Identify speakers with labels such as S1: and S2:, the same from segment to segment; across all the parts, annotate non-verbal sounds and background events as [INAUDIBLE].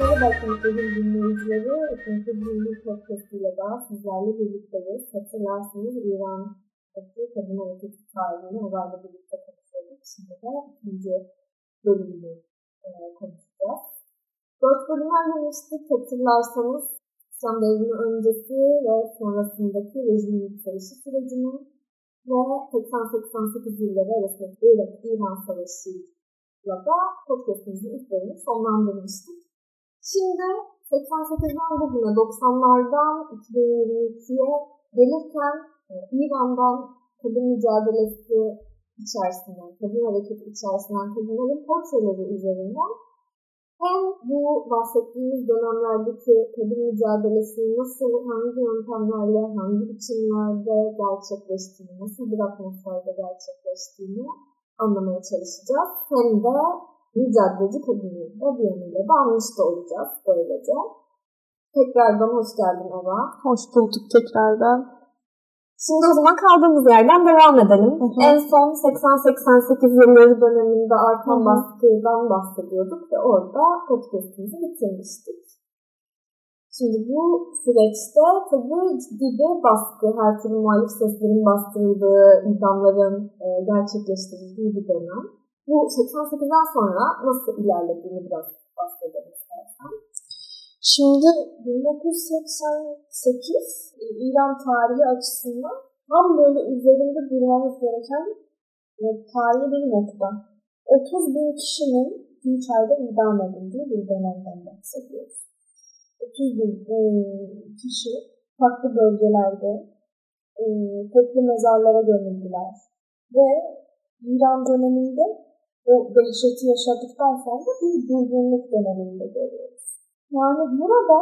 S1: Merhaba Konuşalım dinleyicileri. Ikinci Birliği Podcast ile daha sizlerle birlikteyiz. Hatırlarsınız İran'daki kadın hareketi tarihini olayla birlikte konuşuyorduk. Şimdi de ikinci bölümünü e, konuşacağız. Dört bölüm hallemiştik. Hatırlarsanız İslam devrimi öncesi ve sonrasındaki rejim yükselişi sürecini ve 80-88 yılları arasındaki Irak-İran Savaşı'yla da podcastimizin ilk bölümünü sonlandırmıştık. Şimdi 88'den bugüne 90'lardan 2022'ye gelirken e, İran'dan kadın mücadelesi içerisinden, kadın hareketi içerisinden kadınların portreleri üzerinden hem bu bahsettiğimiz dönemlerdeki kadın mücadelesinin nasıl, hangi yöntemlerle, hangi biçimlerde gerçekleştiğini, nasıl bir atmosferde gerçekleştiğini anlamaya çalışacağız. Hem de mücadeleci kadınıyla bir da anmış da olacağız böylece. Tekrardan hoş geldin Eva.
S2: Hoş bulduk tekrardan.
S1: Şimdi o zaman kaldığımız yerden devam edelim. Hı hı. En son 80-88 yılları döneminde artan hı hı. baskıdan bahsediyorduk ve orada podcastimizi bitirmiştik. Şimdi bu süreçte tabii ciddi bir baskı, her türlü muhalif seslerin bastırıldığı, idamların e, gerçekleştirildiği bir dönem. Bu 88'den sonra nasıl ilerlediğini biraz bahsedelim istersen.
S2: Şimdi 1988 e, İran tarihi açısından tam böyle üzerinde durmamız gereken e, tarihi bir nokta. 30 bin kişinin 3 ayda idam edildiği bir dönemden bahsediyoruz. 30 bin e, kişi farklı bölgelerde e, toplu mezarlara gömüldüler. Ve İran döneminde o dehşeti yaşadıktan sonra bir durgunluk döneminde görüyoruz. Yani burada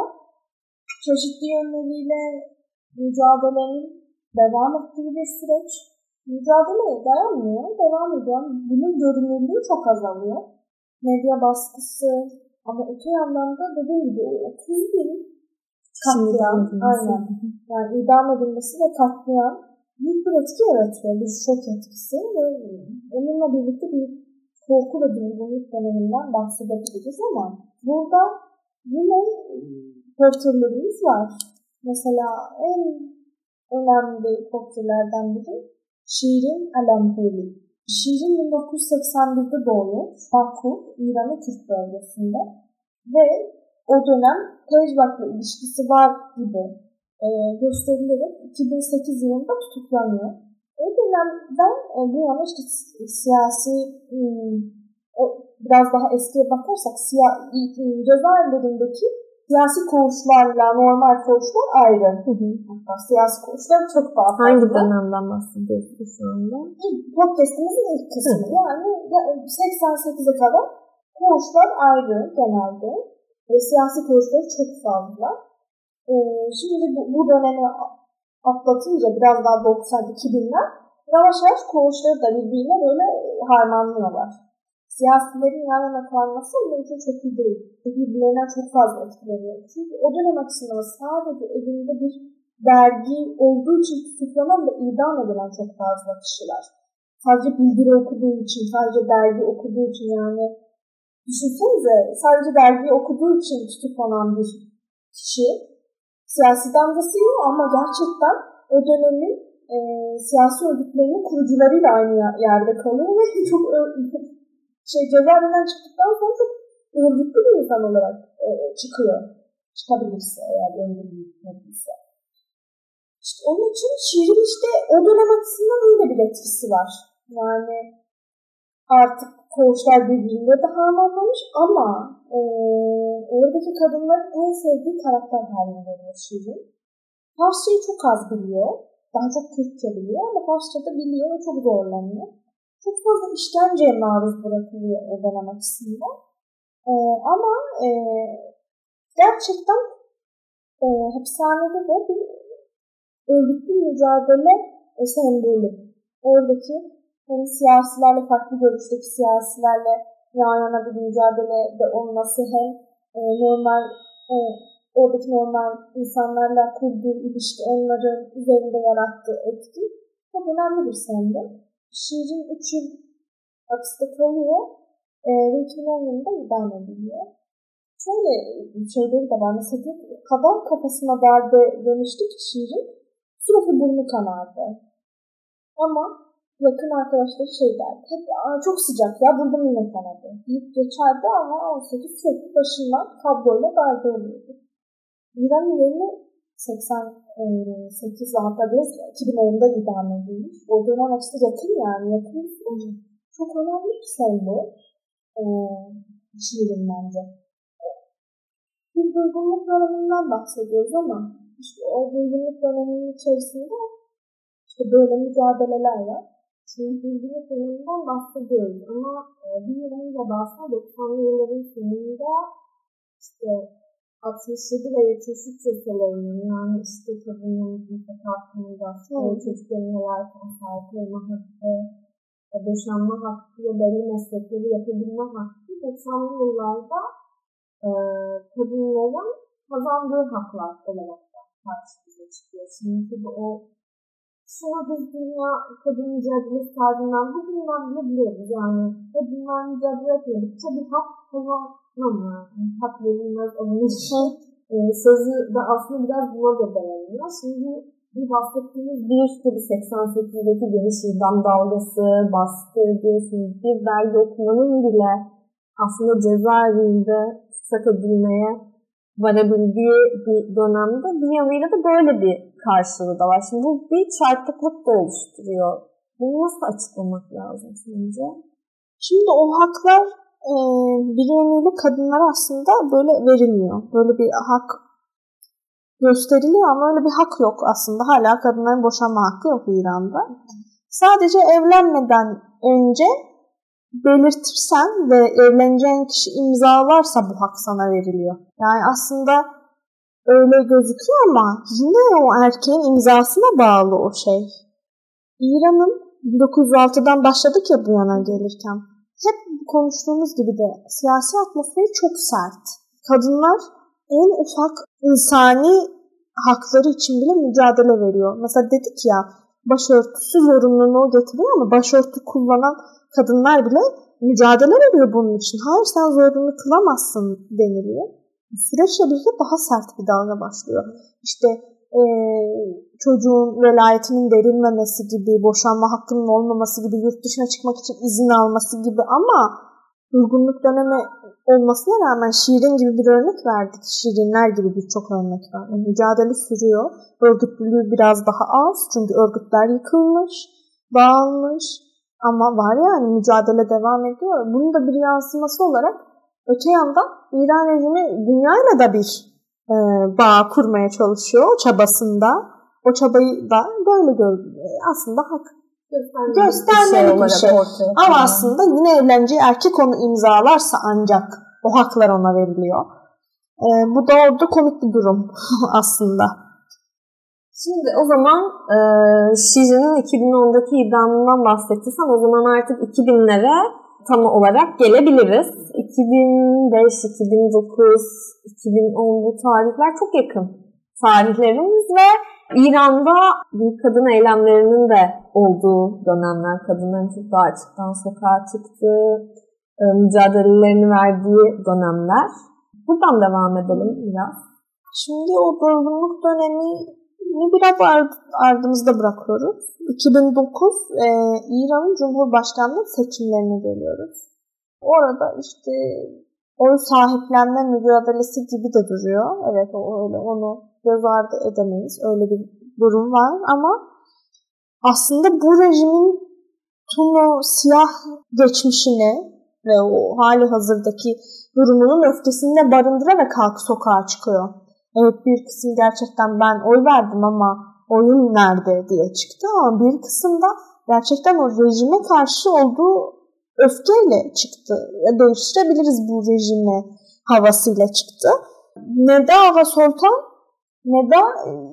S2: çeşitli yönleriyle mücadelenin devam ettiği bir süreç. Mücadeleye dayanmıyor, devam ediyor. Bunun görünürlüğü çok azalıyor. Medya baskısı ama öte yandan da dediğim gibi 30 bin katliam, aynen. Yani idam edilmesi ve katliam büyük bir etki yaratıyor. Bir şok etkisi ve onunla birlikte bir korku ve durgunluk döneminden bahsedebiliriz ama burada yine portföylerimiz var. Mesela en önemli portföylerden biri Şirin Alamhuli. Şirin 1981'de doğuyor. Baku, İran'ın Türk bölgesinde. Ve o dönem Pejvak'la ilişkisi var gibi e, gösterilerek 2008 yılında tutuklanıyor. O dönemden bu yana işte siyasi hmm, biraz daha eskiye bakarsak siya, cezaevlerindeki siyasi koğuşlarla normal koğuşlar ayrı. Hı hı. Hatta siyasi koğuşlar çok daha
S1: fazla. Hangi dönemden bahsediyorsun şu anda?
S2: Podcast'imizin ilk kısmı. Hı. Yani 88'e kadar koğuşlar ayrı genelde. Ve siyasi koğuşlar çok fazla. Ee, şimdi bu, bu dönemi atlatınca biraz daha 90-2000'ler yavaş yavaş koğuşları da birbirine böyle harmanlıyorlar. Siyasilerin yan yana kalması için çok iyi değil. Birbirlerinden çok fazla etkileniyor. Çünkü o dönem açısından sadece elinde bir dergi olduğu için tutuklanan ve idam edilen çok fazla kişiler. Sadece bildiri okuduğu için, sadece dergi okuduğu için yani düşünsenize sadece dergi okuduğu için tutuklanan bir kişi siyasi damgası yok ama gerçekten o dönemin e, siyasi örgütlerinin kurucularıyla aynı yerde kalıyor ve çok şey cezaevinden çıktıktan sonra çok örgütlü bir insan olarak e, çıkıyor. Çıkabilirse eğer öldürülmediyse. İşte onun için şiirin işte o dönem açısından öyle bir etkisi var. Yani artık koğuşlar birbirine de harmanlamış ama e, oradaki kadınların en sevdiği karakter haline geliyor Şirin. Farsçayı çok az biliyor. Daha çok Türkçe biliyor ama Farsça da biliyor ve çok zorlanıyor. Çok fazla işkenceye maruz bırakılıyor o dönem açısından. E, ama e, gerçekten e, hapishanede de bir örgütlü mücadele e, sembolü. Oradaki hem siyasilerle, farklı görüşteki siyasilerle yan yana bir mücadelede olması hem e, normal e, oradaki normal insanlarla kurduğu ilişki, onların üzerinde yarattığı etki çok önemli bir sembol. Şiirin 3 yıl hapiste kalıyor e, ve 2010 yılında idam ediliyor. şöyle şeyleri de var. Mesela kadar kafasına darbe demişti ki şiirin sürekli burnu kanardı. Ama yakın arkadaşları şey derdi. Hep çok sıcak ya burada yine kanadı. Deyip geçerdi ama 18 sürekli başından kabloyla darbe oluyordu. İran'ın yerini 88 hatta biz 2010'da idam edilmiş. O dönem açıkçası yakın yani yakın. Çok önemli bir şey bu. Ee, şiirin bence. Bir durgunluk döneminden bahsediyoruz ama işte o durgunluk döneminin içerisinde işte böyle mücadeleler var.
S1: Şimdi durgunluk döneminden bahsediyoruz ama e, bir yılın da bahsediyor. 90'lı yılların sonunda işte 67 ve 73 yasalarının yani işte kadının nefes hakkını bastığı, çocukların velayeten sahip olma hakkı, e, boşanma hakkı ve belli meslekleri yapabilme hakkı 90'lı yıllarda e, kadınların kazandığı haklar olarak da karşımıza çıkıyor. Şimdi bu o şuna biz dünya kadın mücadelesi tarzından bugünden bile biliyoruz. Yani kadınlar mücadele etmedikçe bir hak kazanamıyor. Yani hak verilmez alınır. e, sözü de aslında biraz buna da dayanıyor. Şimdi bir bahsettiğimiz bir tabi 88'deki geniş idam dalgası, baskı, bir belge okumanın bile aslında cezaevinde tutsak edilmeye varabildiği bir dönemde bir yanıyla da böyle bir karşılığı da var. Şimdi bu bir çarpıklık da oluşturuyor. Bunu nasıl açıklamak lazım sence?
S2: Şimdi o haklar e, bir yanıyla kadınlara aslında böyle verilmiyor. Böyle bir hak gösteriliyor ama öyle bir hak yok aslında. Hala kadınların boşanma hakkı yok İran'da. Sadece evlenmeden önce belirtirsen ve evleneceğin kişi imzalarsa bu hak sana veriliyor. Yani aslında öyle gözüküyor ama yine o erkeğin imzasına bağlı o şey. İran'ın 1906'dan başladık ya bu yana gelirken. Hep konuştuğumuz gibi de siyasi atmosferi çok sert. Kadınlar en ufak insani hakları için bile mücadele veriyor. Mesela dedik ya başörtüsü zorunluluğu getiriyor ama başörtü kullanan kadınlar bile mücadele veriyor bunun için. Hayır sen zorunlu kılamazsın deniliyor. Süreçle birlikte daha sert bir dalga başlıyor. İşte e, çocuğun velayetinin verilmemesi gibi, boşanma hakkının olmaması gibi, yurt dışına çıkmak için izin alması gibi ama durgunluk dönemi olmasına rağmen şiirin gibi bir örnek verdik. Şirinler gibi birçok örnek var. Yani mücadele sürüyor. Örgütlülüğü biraz daha az çünkü örgütler yıkılmış, dağılmış ama var yani mücadele devam ediyor. Bunun da bir yansıması olarak öte yandan İran rejimi dünyayla da bir e, bağ kurmaya çalışıyor çabasında. O çabayı da böyle görüyor. Aslında hak göstermelik bir şey. şey. Ama aslında yine evleneceği erkek onu imzalarsa ancak o haklar ona veriliyor. E, bu da orada komik bir durum [LAUGHS] aslında.
S1: Şimdi o zaman e, Şirin'in 2010'daki idamından bahsettiysen o zaman artık 2000'lere tam olarak gelebiliriz. 2005, 2009, 2010 bu tarihler çok yakın tarihlerimiz ve İran'da büyük kadın eylemlerinin de olduğu dönemler. Kadınların çok daha açıktan sokağa çıktığı, e, mücadelelerini verdiği dönemler. Buradan devam edelim biraz.
S2: Şimdi o durgunluk dönemi biraz ard, ardımızda bırakıyoruz. 2009 e, İran'ın Cumhurbaşkanlığı seçimlerine geliyoruz. Orada işte oy sahiplenme mücadelesi gibi de duruyor. Evet o öyle onu göz ardı edemeyiz. Öyle bir durum var ama aslında bu rejimin tüm o siyah geçmişini ve o hali hazırdaki durumunun öfkesini de barındırarak halk sokağa çıkıyor. Evet bir kısım gerçekten ben oy verdim ama oyun nerede diye çıktı ama bir kısım da gerçekten o rejime karşı olduğu öfkeyle çıktı. Değiştirebiliriz bu rejime havasıyla çıktı. Ne de Ava Sultan ne de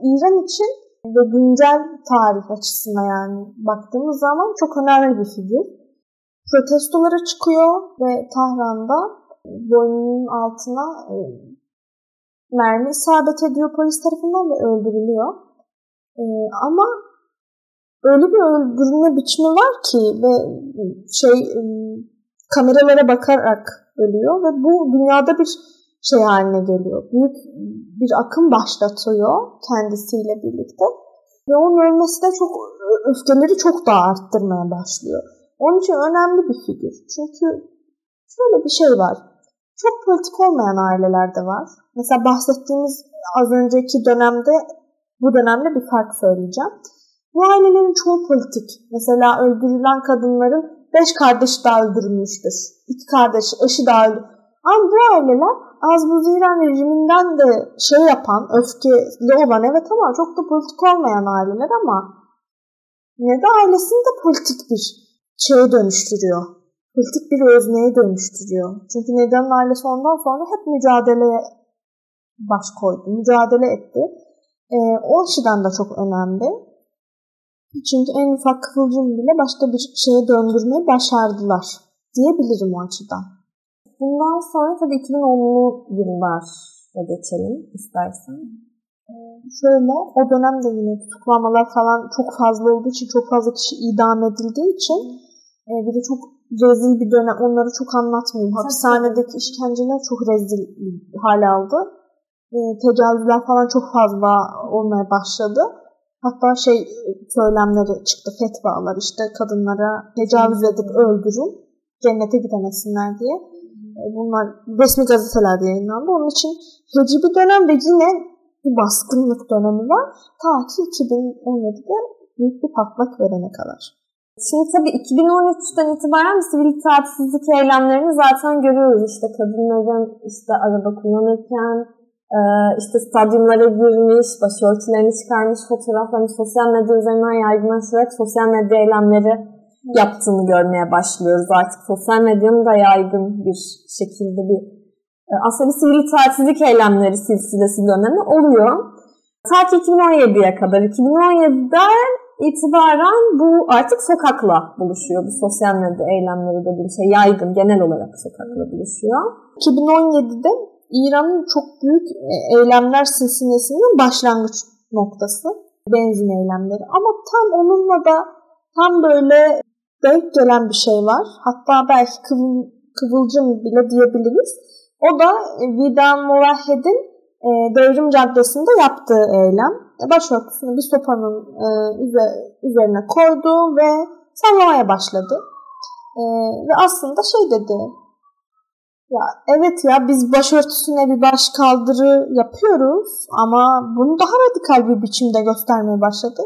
S2: İran için ve güncel tarih açısından yani baktığımız zaman çok önemli bir figür. Protestolara çıkıyor ve Tahran'da boynunun altına e, mermi isabet ediyor polis tarafından ve öldürülüyor. Ee, ama öyle bir öldürme biçimi var ki ve şey kameralara bakarak ölüyor ve bu dünyada bir şey haline geliyor. Büyük bir akım başlatıyor kendisiyle birlikte. Ve onun ölmesi de çok öfkeleri çok daha arttırmaya başlıyor. Onun için önemli bir figür. Çünkü şöyle bir şey var. Çok politik olmayan aileler de var. Mesela bahsettiğimiz az önceki dönemde bu dönemde bir fark söyleyeceğim. Bu ailelerin çoğu politik. Mesela öldürülen kadınların beş kardeşi daha öldürülmüştür. İki kardeşi, eşi daha öldürülmüştür. Ama bu aileler az bu İran rejiminden de şey yapan, öfkeli olan evet ama çok da politik olmayan aileler ama yine de ailesini de politik bir şeye dönüştürüyor. Politik bir özneye dönüştürüyor. Çünkü Nedan'ın ailesi ondan sonra hep mücadeleye baş koydu, mücadele etti. E, o açıdan da çok önemli. Çünkü en ufak kıvılcım bile başka bir şeye döndürmeyi başardılar diyebilirim o açıdan.
S1: Bundan sonra tabii 2010'lu yıllara geçelim istersen.
S2: Ee, şöyle o dönemde yine tutuklamalar falan çok fazla olduğu için çok fazla kişi idam edildiği için e, bir de çok rezil bir dönem onları çok anlatmayayım. Hapishanedeki işkenceler çok rezil hal aldı. E, tecavüzler falan çok fazla olmaya başladı. Hatta şey söylemleri çıktı fetvalar işte kadınlara tecavüz edip öldürün cennete gidemesinler diye. E, bunlar resmi gazetelerde yayınlandı. Onun için feci bir dönem ve yine bir baskınlık dönemi var. Ta ki 2017'de büyük bir patlak verene kadar.
S1: Şimdi tabii 2013'ten itibaren sivil itaatsizlik eylemlerini zaten görüyoruz. İşte kadınların işte araba kullanırken, işte stadyumlara girmiş, başörtülerini çıkarmış fotoğraflarını sosyal medya üzerinden yaygınlaştırarak sosyal medya eylemleri yaptığını görmeye başlıyoruz. Artık sosyal medyanın da yaygın bir şekilde bir aslında bir sivil itaatsizlik eylemleri silsilesi dönemi oluyor. Ta ki 2017'ye kadar. 2017'den itibaren bu artık sokakla buluşuyor. Bu sosyal medya eylemleri dediğim şey yaygın genel olarak sokakla buluşuyor.
S2: 2017'de İran'ın çok büyük e, eylemler silsilesinin başlangıç noktası benzin eylemleri. Ama tam onunla da tam böyle denk gelen bir şey var. Hatta belki kıvıl, kıvılcım bile diyebiliriz. O da e, Vida Murahed'in e, Devrim Caddesi'nde yaptığı eylem. Başörtüsünü bir sopanın e, üzerine koydu ve sallamaya başladı. E, ve aslında şey dedi, ya evet ya biz başörtüsüne bir baş kaldırı yapıyoruz ama bunu daha radikal bir biçimde göstermeye başladı.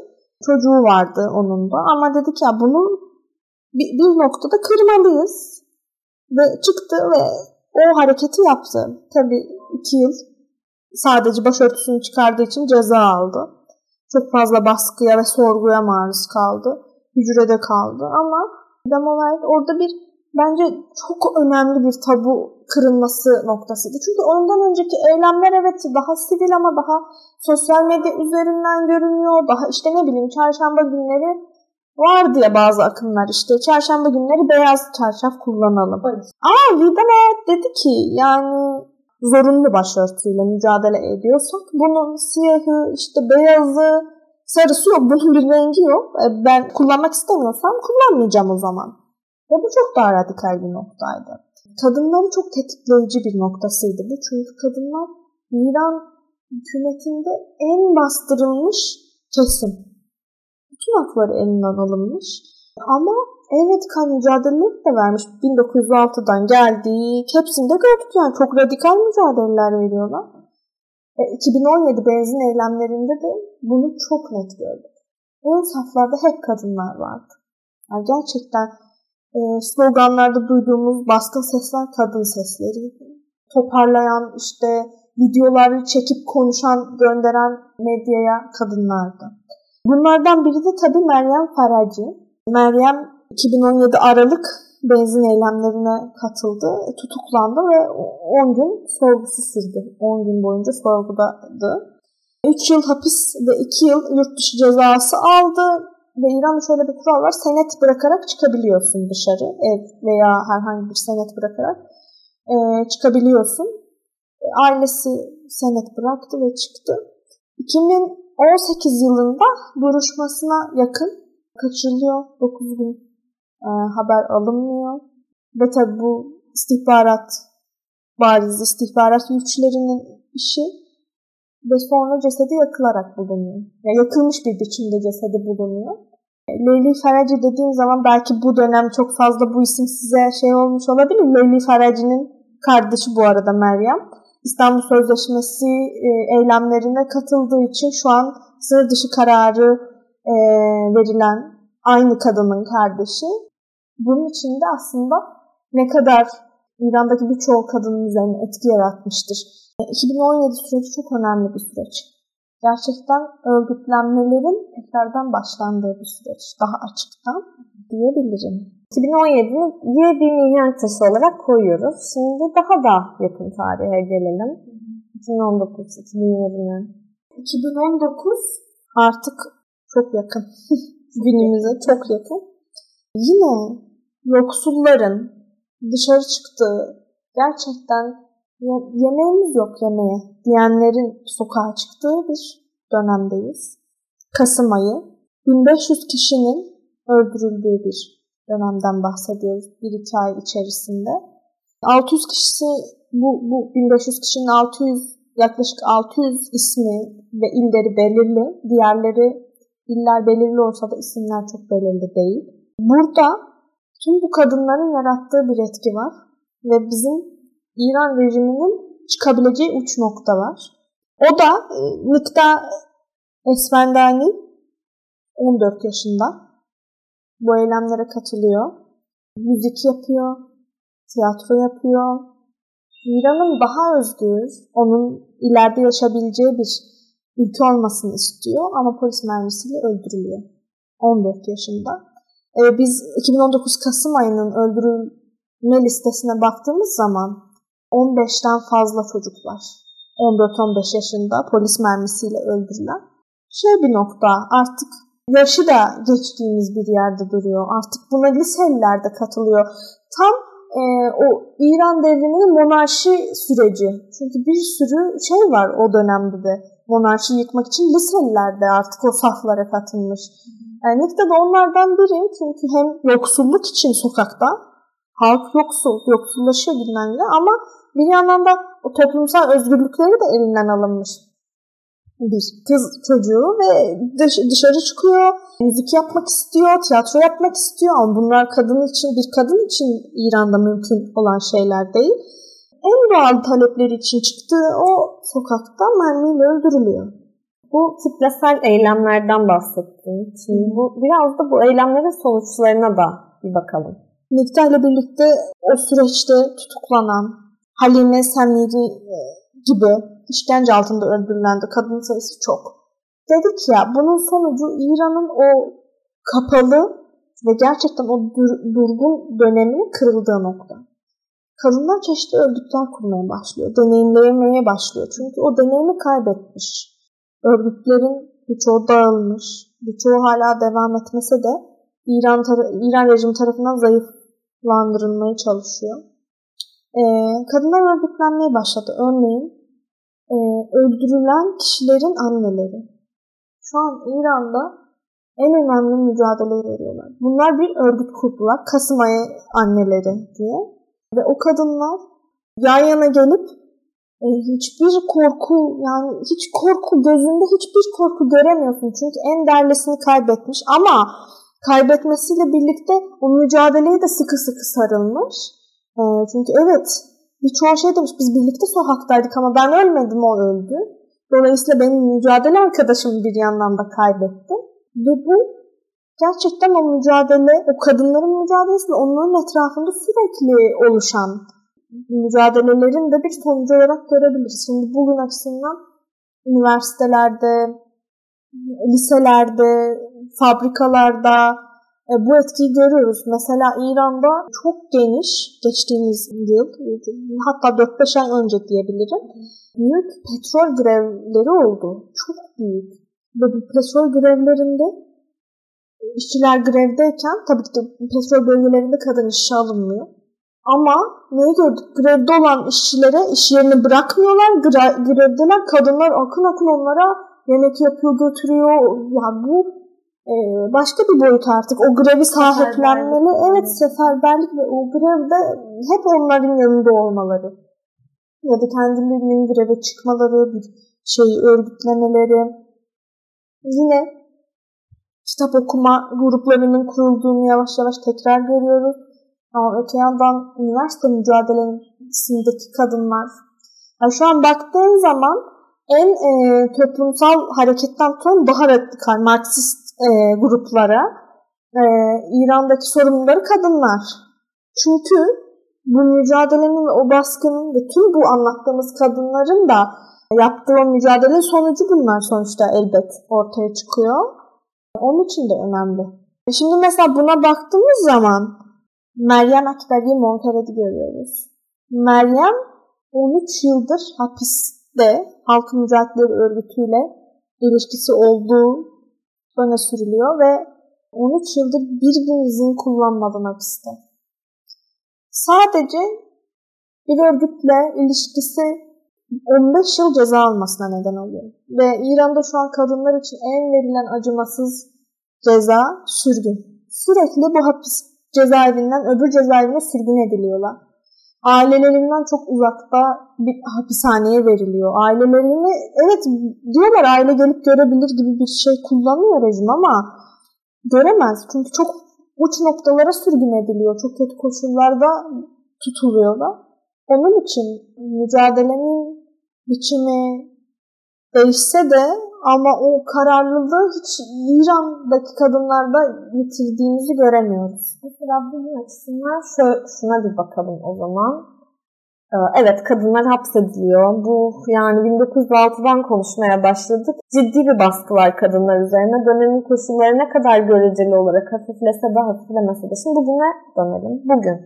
S2: Çocuğu vardı onun da ama dedik ya bunu bir, bir noktada kırmalıyız. Ve çıktı ve o hareketi yaptı. Tabi iki yıl sadece başörtüsünü çıkardığı için ceza aldı. Çok fazla baskıya ve sorguya maruz kaldı. Hücrede kaldı ama Demolayt orada bir bence çok önemli bir tabu kırılması noktasıydı. Çünkü ondan önceki eylemler evet daha sivil ama daha sosyal medya üzerinden görünüyor. Daha işte ne bileyim çarşamba günleri vardı ya bazı akımlar işte çarşamba günleri beyaz çarşaf kullanalım. Evet. Ama Vidal dedi ki yani zorunlu başörtüyle mücadele ediyorsak bunun siyahı işte beyazı sarısı yok bunun bir rengi yok. E, ben kullanmak istemiyorsam kullanmayacağım o zaman. Ve bu çok daha radikal bir noktaydı. Kadınları çok tetikleyici bir noktasıydı bu. Çünkü kadınlar İran hükümetinde en bastırılmış kesim. Bütün hakları elinden alınmış. Ama evet kan mücadeleleri de vermiş. 1906'dan geldiği hepsinde gördük yani çok radikal mücadeleler veriyorlar. E, 2017 benzin eylemlerinde de bunu çok net gördük. Ön saflarda hep kadınlar vardı. Yani gerçekten e, sloganlarda duyduğumuz baskın sesler kadın sesleri. Toparlayan işte videoları çekip konuşan, gönderen medyaya kadınlardı. Bunlardan biri de tabii Meryem Faraci. Meryem 2017 Aralık benzin eylemlerine katıldı, tutuklandı ve 10 gün sorgusu sürdü. 10 gün boyunca sorgudadı. 3 yıl hapis ve 2 yıl yurt dışı cezası aldı ve İran'da şöyle bir kural var. Senet bırakarak çıkabiliyorsun dışarı. Ev veya herhangi bir senet bırakarak e, çıkabiliyorsun. E, ailesi senet bıraktı ve çıktı. 2018 yılında duruşmasına yakın kaçırılıyor. 9 gün e, haber alınmıyor. Ve tabi bu istihbarat bariz istihbarat güçlerinin işi ve sonra cesedi yakılarak bulunuyor. Yani yakılmış bir biçimde cesedi bulunuyor. Leyli Faraci dediğim zaman belki bu dönem çok fazla bu isim size şey olmuş olabilir. Leyli Faraci'nin kardeşi bu arada Meryem. İstanbul Sözleşmesi e, eylemlerine katıldığı için şu an sınır dışı kararı e, verilen aynı kadının kardeşi. Bunun için de aslında ne kadar İran'daki birçok kadının üzerine etki yaratmıştır. 2017 süreci çok önemli bir süreç. Gerçekten örgütlenmelerin tekrardan başlandığı bir süreç. Daha açıktan diyebilirim. 2017'yi bir mihenk taşı olarak koyuyoruz. Şimdi daha da yakın tarihe gelelim. 2019, 2020. 2019 artık çok yakın. [LAUGHS] Günümüze çok yakın. Yine yoksulların dışarı çıktığı gerçekten yemeğimiz yok yemeğe diyenlerin sokağa çıktığı bir dönemdeyiz. Kasım ayı 1500 kişinin öldürüldüğü bir dönemden bahsediyoruz bir iki ay içerisinde. 600 kişisi bu, bu 1500 kişinin 600 yaklaşık 600 ismi ve illeri belirli. Diğerleri iller belirli olsa da isimler çok belirli değil. Burada tüm bu kadınların yarattığı bir etki var ve bizim İran rejiminin çıkabileceği uç nokta var. O da e, Nikta Esfendani 14 yaşında bu eylemlere katılıyor. Müzik yapıyor, tiyatro yapıyor. İran'ın daha özgür, onun ileride yaşayabileceği bir ülke olmasını istiyor ama polis mermisiyle öldürülüyor. 14 yaşında. Ee, biz 2019 Kasım ayının öldürülme listesine baktığımız zaman 15'ten fazla çocuk var. 14-15 yaşında polis mermisiyle öldürülen. Şey bir nokta artık yaşı da geçtiğimiz bir yerde duruyor. Artık buna liseliler de katılıyor. Tam e, o İran devriminin monarşi süreci. Çünkü bir sürü şey var o dönemde de. Monarşi yıkmak için liseliler de artık o saflara katılmış. Yani Nikta da onlardan biri. Çünkü hem yoksulluk için sokakta halk yoksul, yoksullaşıyor günden ama bir yandan da o toplumsal özgürlükleri de elinden alınmış bir kız çocuğu ve dış, dışarı çıkıyor, müzik yapmak istiyor, tiyatro yapmak istiyor ama bunlar kadın için, bir kadın için İran'da mümkün olan şeyler değil. En doğal talepleri için çıktığı o sokakta mermiyle öldürülüyor. Bu kitlesel eylemlerden bahsettim. Şimdi bu biraz da bu eylemlerin sonuçlarına da bir bakalım. Nikta ile birlikte o süreçte tutuklanan Halime Semiri e, gibi işkence altında öldürülen kadın sayısı çok. Dedik ya bunun sonucu İran'ın o kapalı ve gerçekten o dur, durgun döneminin kırıldığı nokta. Kadınlar çeşitli örgütler kurmaya başlıyor, deneyimlemeye başlıyor. Çünkü o deneyimi kaybetmiş. Örgütlerin birçoğu dağılmış, birçoğu hala devam etmese de İran, İran rejimi tarafından zayıflandırılmaya çalışıyor. Ee, kadınlar örgütlenmeye başladı. Örneğin e, öldürülen kişilerin anneleri. Şu an İran'da en önemli mücadeleyi veriyorlar. Bunlar bir örgüt kurdular. Kasım ayı anneleri diye. Ve o kadınlar yan yana gelip hiçbir korku yani hiç korku gözünde hiçbir korku göremiyorsun. Çünkü en değerlisini kaybetmiş ama kaybetmesiyle birlikte o mücadeleye de sıkı sıkı sarılmış. E, çünkü evet birçoğu şey demiş biz birlikte sokaktaydık ama ben ölmedim o öldü. Dolayısıyla benim mücadele arkadaşım bir yandan da kaybetti. Ve bu gerçekten o mücadele, o kadınların mücadelesi ve onların etrafında sürekli oluşan mücadelelerin de bir sonucu olarak görebiliriz. Şimdi bugün açısından üniversitelerde, liselerde, fabrikalarda, e, bu etkiyi görüyoruz. Mesela İran'da çok geniş geçtiğimiz yıl hatta 4-5 ay önce diyebilirim büyük petrol grevleri oldu. Çok büyük. Ve bu petrol grevlerinde işçiler grevdeyken tabii ki petrol bölgelerinde kadın işe alınmıyor. Ama neyi gördük? Grevde olan işçilere iş yerini bırakmıyorlar. Grevdeler kadınlar akın akın onlara yemek yapıyor, götürüyor. Yani bu e, başka bir boyut artık. O grevi sahiplenmeli. Evet seferberlik ve o grevde hep onların yanında olmaları. ya da kendilerinin greve çıkmaları, bir şeyi örgütlemeleri. Yine kitap okuma gruplarının kurulduğunu yavaş yavaş tekrar görüyoruz. Ama öte yandan üniversite mücadelesindeki kadınlar. Yani şu an baktığın zaman en e, toplumsal hareketten tutan daha radikal Marksist e, gruplara e, İran'daki sorumluları kadınlar. Çünkü bu mücadelenin o baskının ve tüm bu anlattığımız kadınların da yaptığı o mücadele sonucu bunlar sonuçta elbet ortaya çıkıyor. Onun için de önemli. Şimdi mesela buna baktığımız zaman Meryem Akberi Montered'i görüyoruz. Meryem 13 yıldır hapiste Halk Mücadele Örgütü'yle ilişkisi olduğu öne sürülüyor ve 13 yıldır bir gün izin kullanmadan hapiste. Sadece bir örgütle ilişkisi 15 yıl ceza almasına neden oluyor. Ve İran'da şu an kadınlar için en verilen acımasız ceza sürgün. Sürekli bu hapis cezaevinden öbür cezaevine sürgün ediliyorlar. Ailelerinden çok uzakta bir hapishaneye veriliyor. Ailelerini evet diyorlar aile gelip görebilir gibi bir şey kullanıyor rejim ama göremez. Çünkü çok uç noktalara sürgün ediliyor. Çok kötü koşullarda tutuluyorlar. Onun için mücadelenin biçimi değişse de ama o kararlılığı hiç İran'daki kadınlarda yitirdiğimizi göremiyoruz.
S1: Mesela bunun açısından şöyle, şuna bir bakalım o zaman. Ee, evet kadınlar hapsediliyor. Bu yani 1906'dan konuşmaya başladık. Ciddi bir baskı var kadınlar üzerine. Dönemin koşulları ne kadar göreceli olarak hafiflese de hafiflemese de. Şimdi bugüne dönelim. Bugün.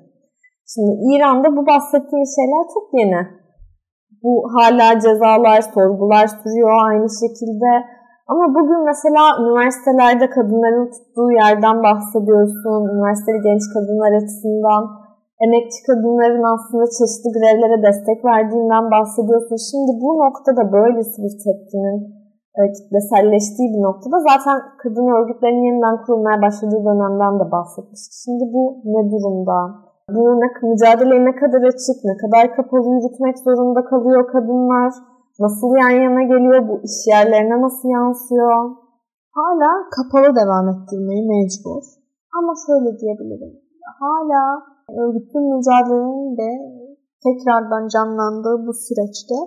S1: Şimdi İran'da bu bahsettiğim şeyler çok yeni. Bu hala cezalar, sorgular sürüyor aynı şekilde. Ama bugün mesela üniversitelerde kadınların tuttuğu yerden bahsediyorsun. Üniversiteli genç kadınlar açısından emekçi kadınların aslında çeşitli grevlere destek verdiğinden bahsediyorsun. Şimdi bu noktada böylesi bir tepkinin e, kitleselleştiği bir noktada zaten kadın örgütlerinin yeniden kurulmaya başladığı dönemden de bahsetmiştik. Şimdi bu ne durumda? Bu ne, mücadele ne kadar açık, ne kadar kapalı yürütmek zorunda kalıyor kadınlar? Nasıl yan yana geliyor? Bu iş yerlerine nasıl yansıyor?
S2: Hala kapalı devam ettirmeyi mecbur. Ama şöyle diyebilirim. Hala örgütlü mücadelenin de tekrardan canlandığı bu süreçte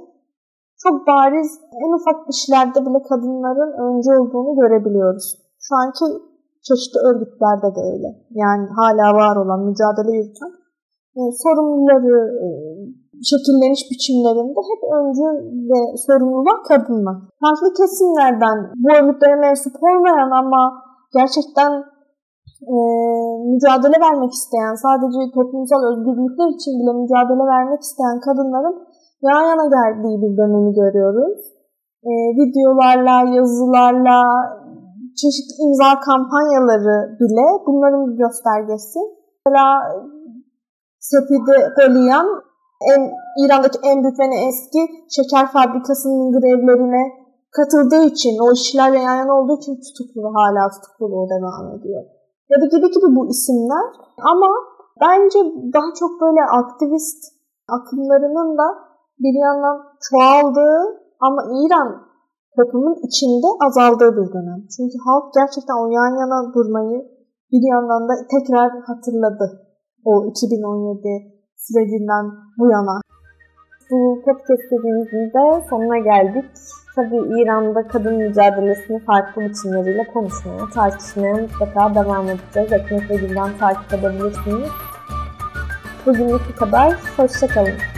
S2: çok bariz en ufak işlerde bile kadınların önce olduğunu görebiliyoruz. Şu anki çeşitli örgütlerde de öyle. Yani hala var olan mücadele yürüten e, sorumluları e, şekilleniş biçimlerinde hep öncü ve sorumlu olan kadınlar. Farklı kesimlerden bu örgütlere mensup olmayan ama gerçekten e, mücadele vermek isteyen, sadece toplumsal özgürlükler için bile mücadele vermek isteyen kadınların yan yana geldiği bir dönemi görüyoruz. E, videolarla, yazılarla, çeşitli imza kampanyaları bile bunların bir göstergesi. Mesela Sepide Goliyan en, İran'daki en büyük ve en eski şeker fabrikasının grevlerine katıldığı için, o işçilerle yan yana olduğu için tutuklu hala tutukluluğu devam ediyor. Ya da gibi gibi bu isimler. Ama bence daha çok böyle aktivist akımlarının da bir yandan çoğaldığı ama İran toplumun içinde azaldığı bir dönem. Çünkü halk gerçekten o yan yana durmayı bir yandan da tekrar hatırladı. O 2017 sürecinden bu yana.
S1: Bu podcast serimizin de sonuna geldik. Tabii İran'da kadın mücadelesini farklı biçimleriyle konuşmaya, tartışmaya mutlaka devam edeceğiz. Ekmek ve takip edebilirsiniz. Bugünlük bu kadar. Hoşçakalın.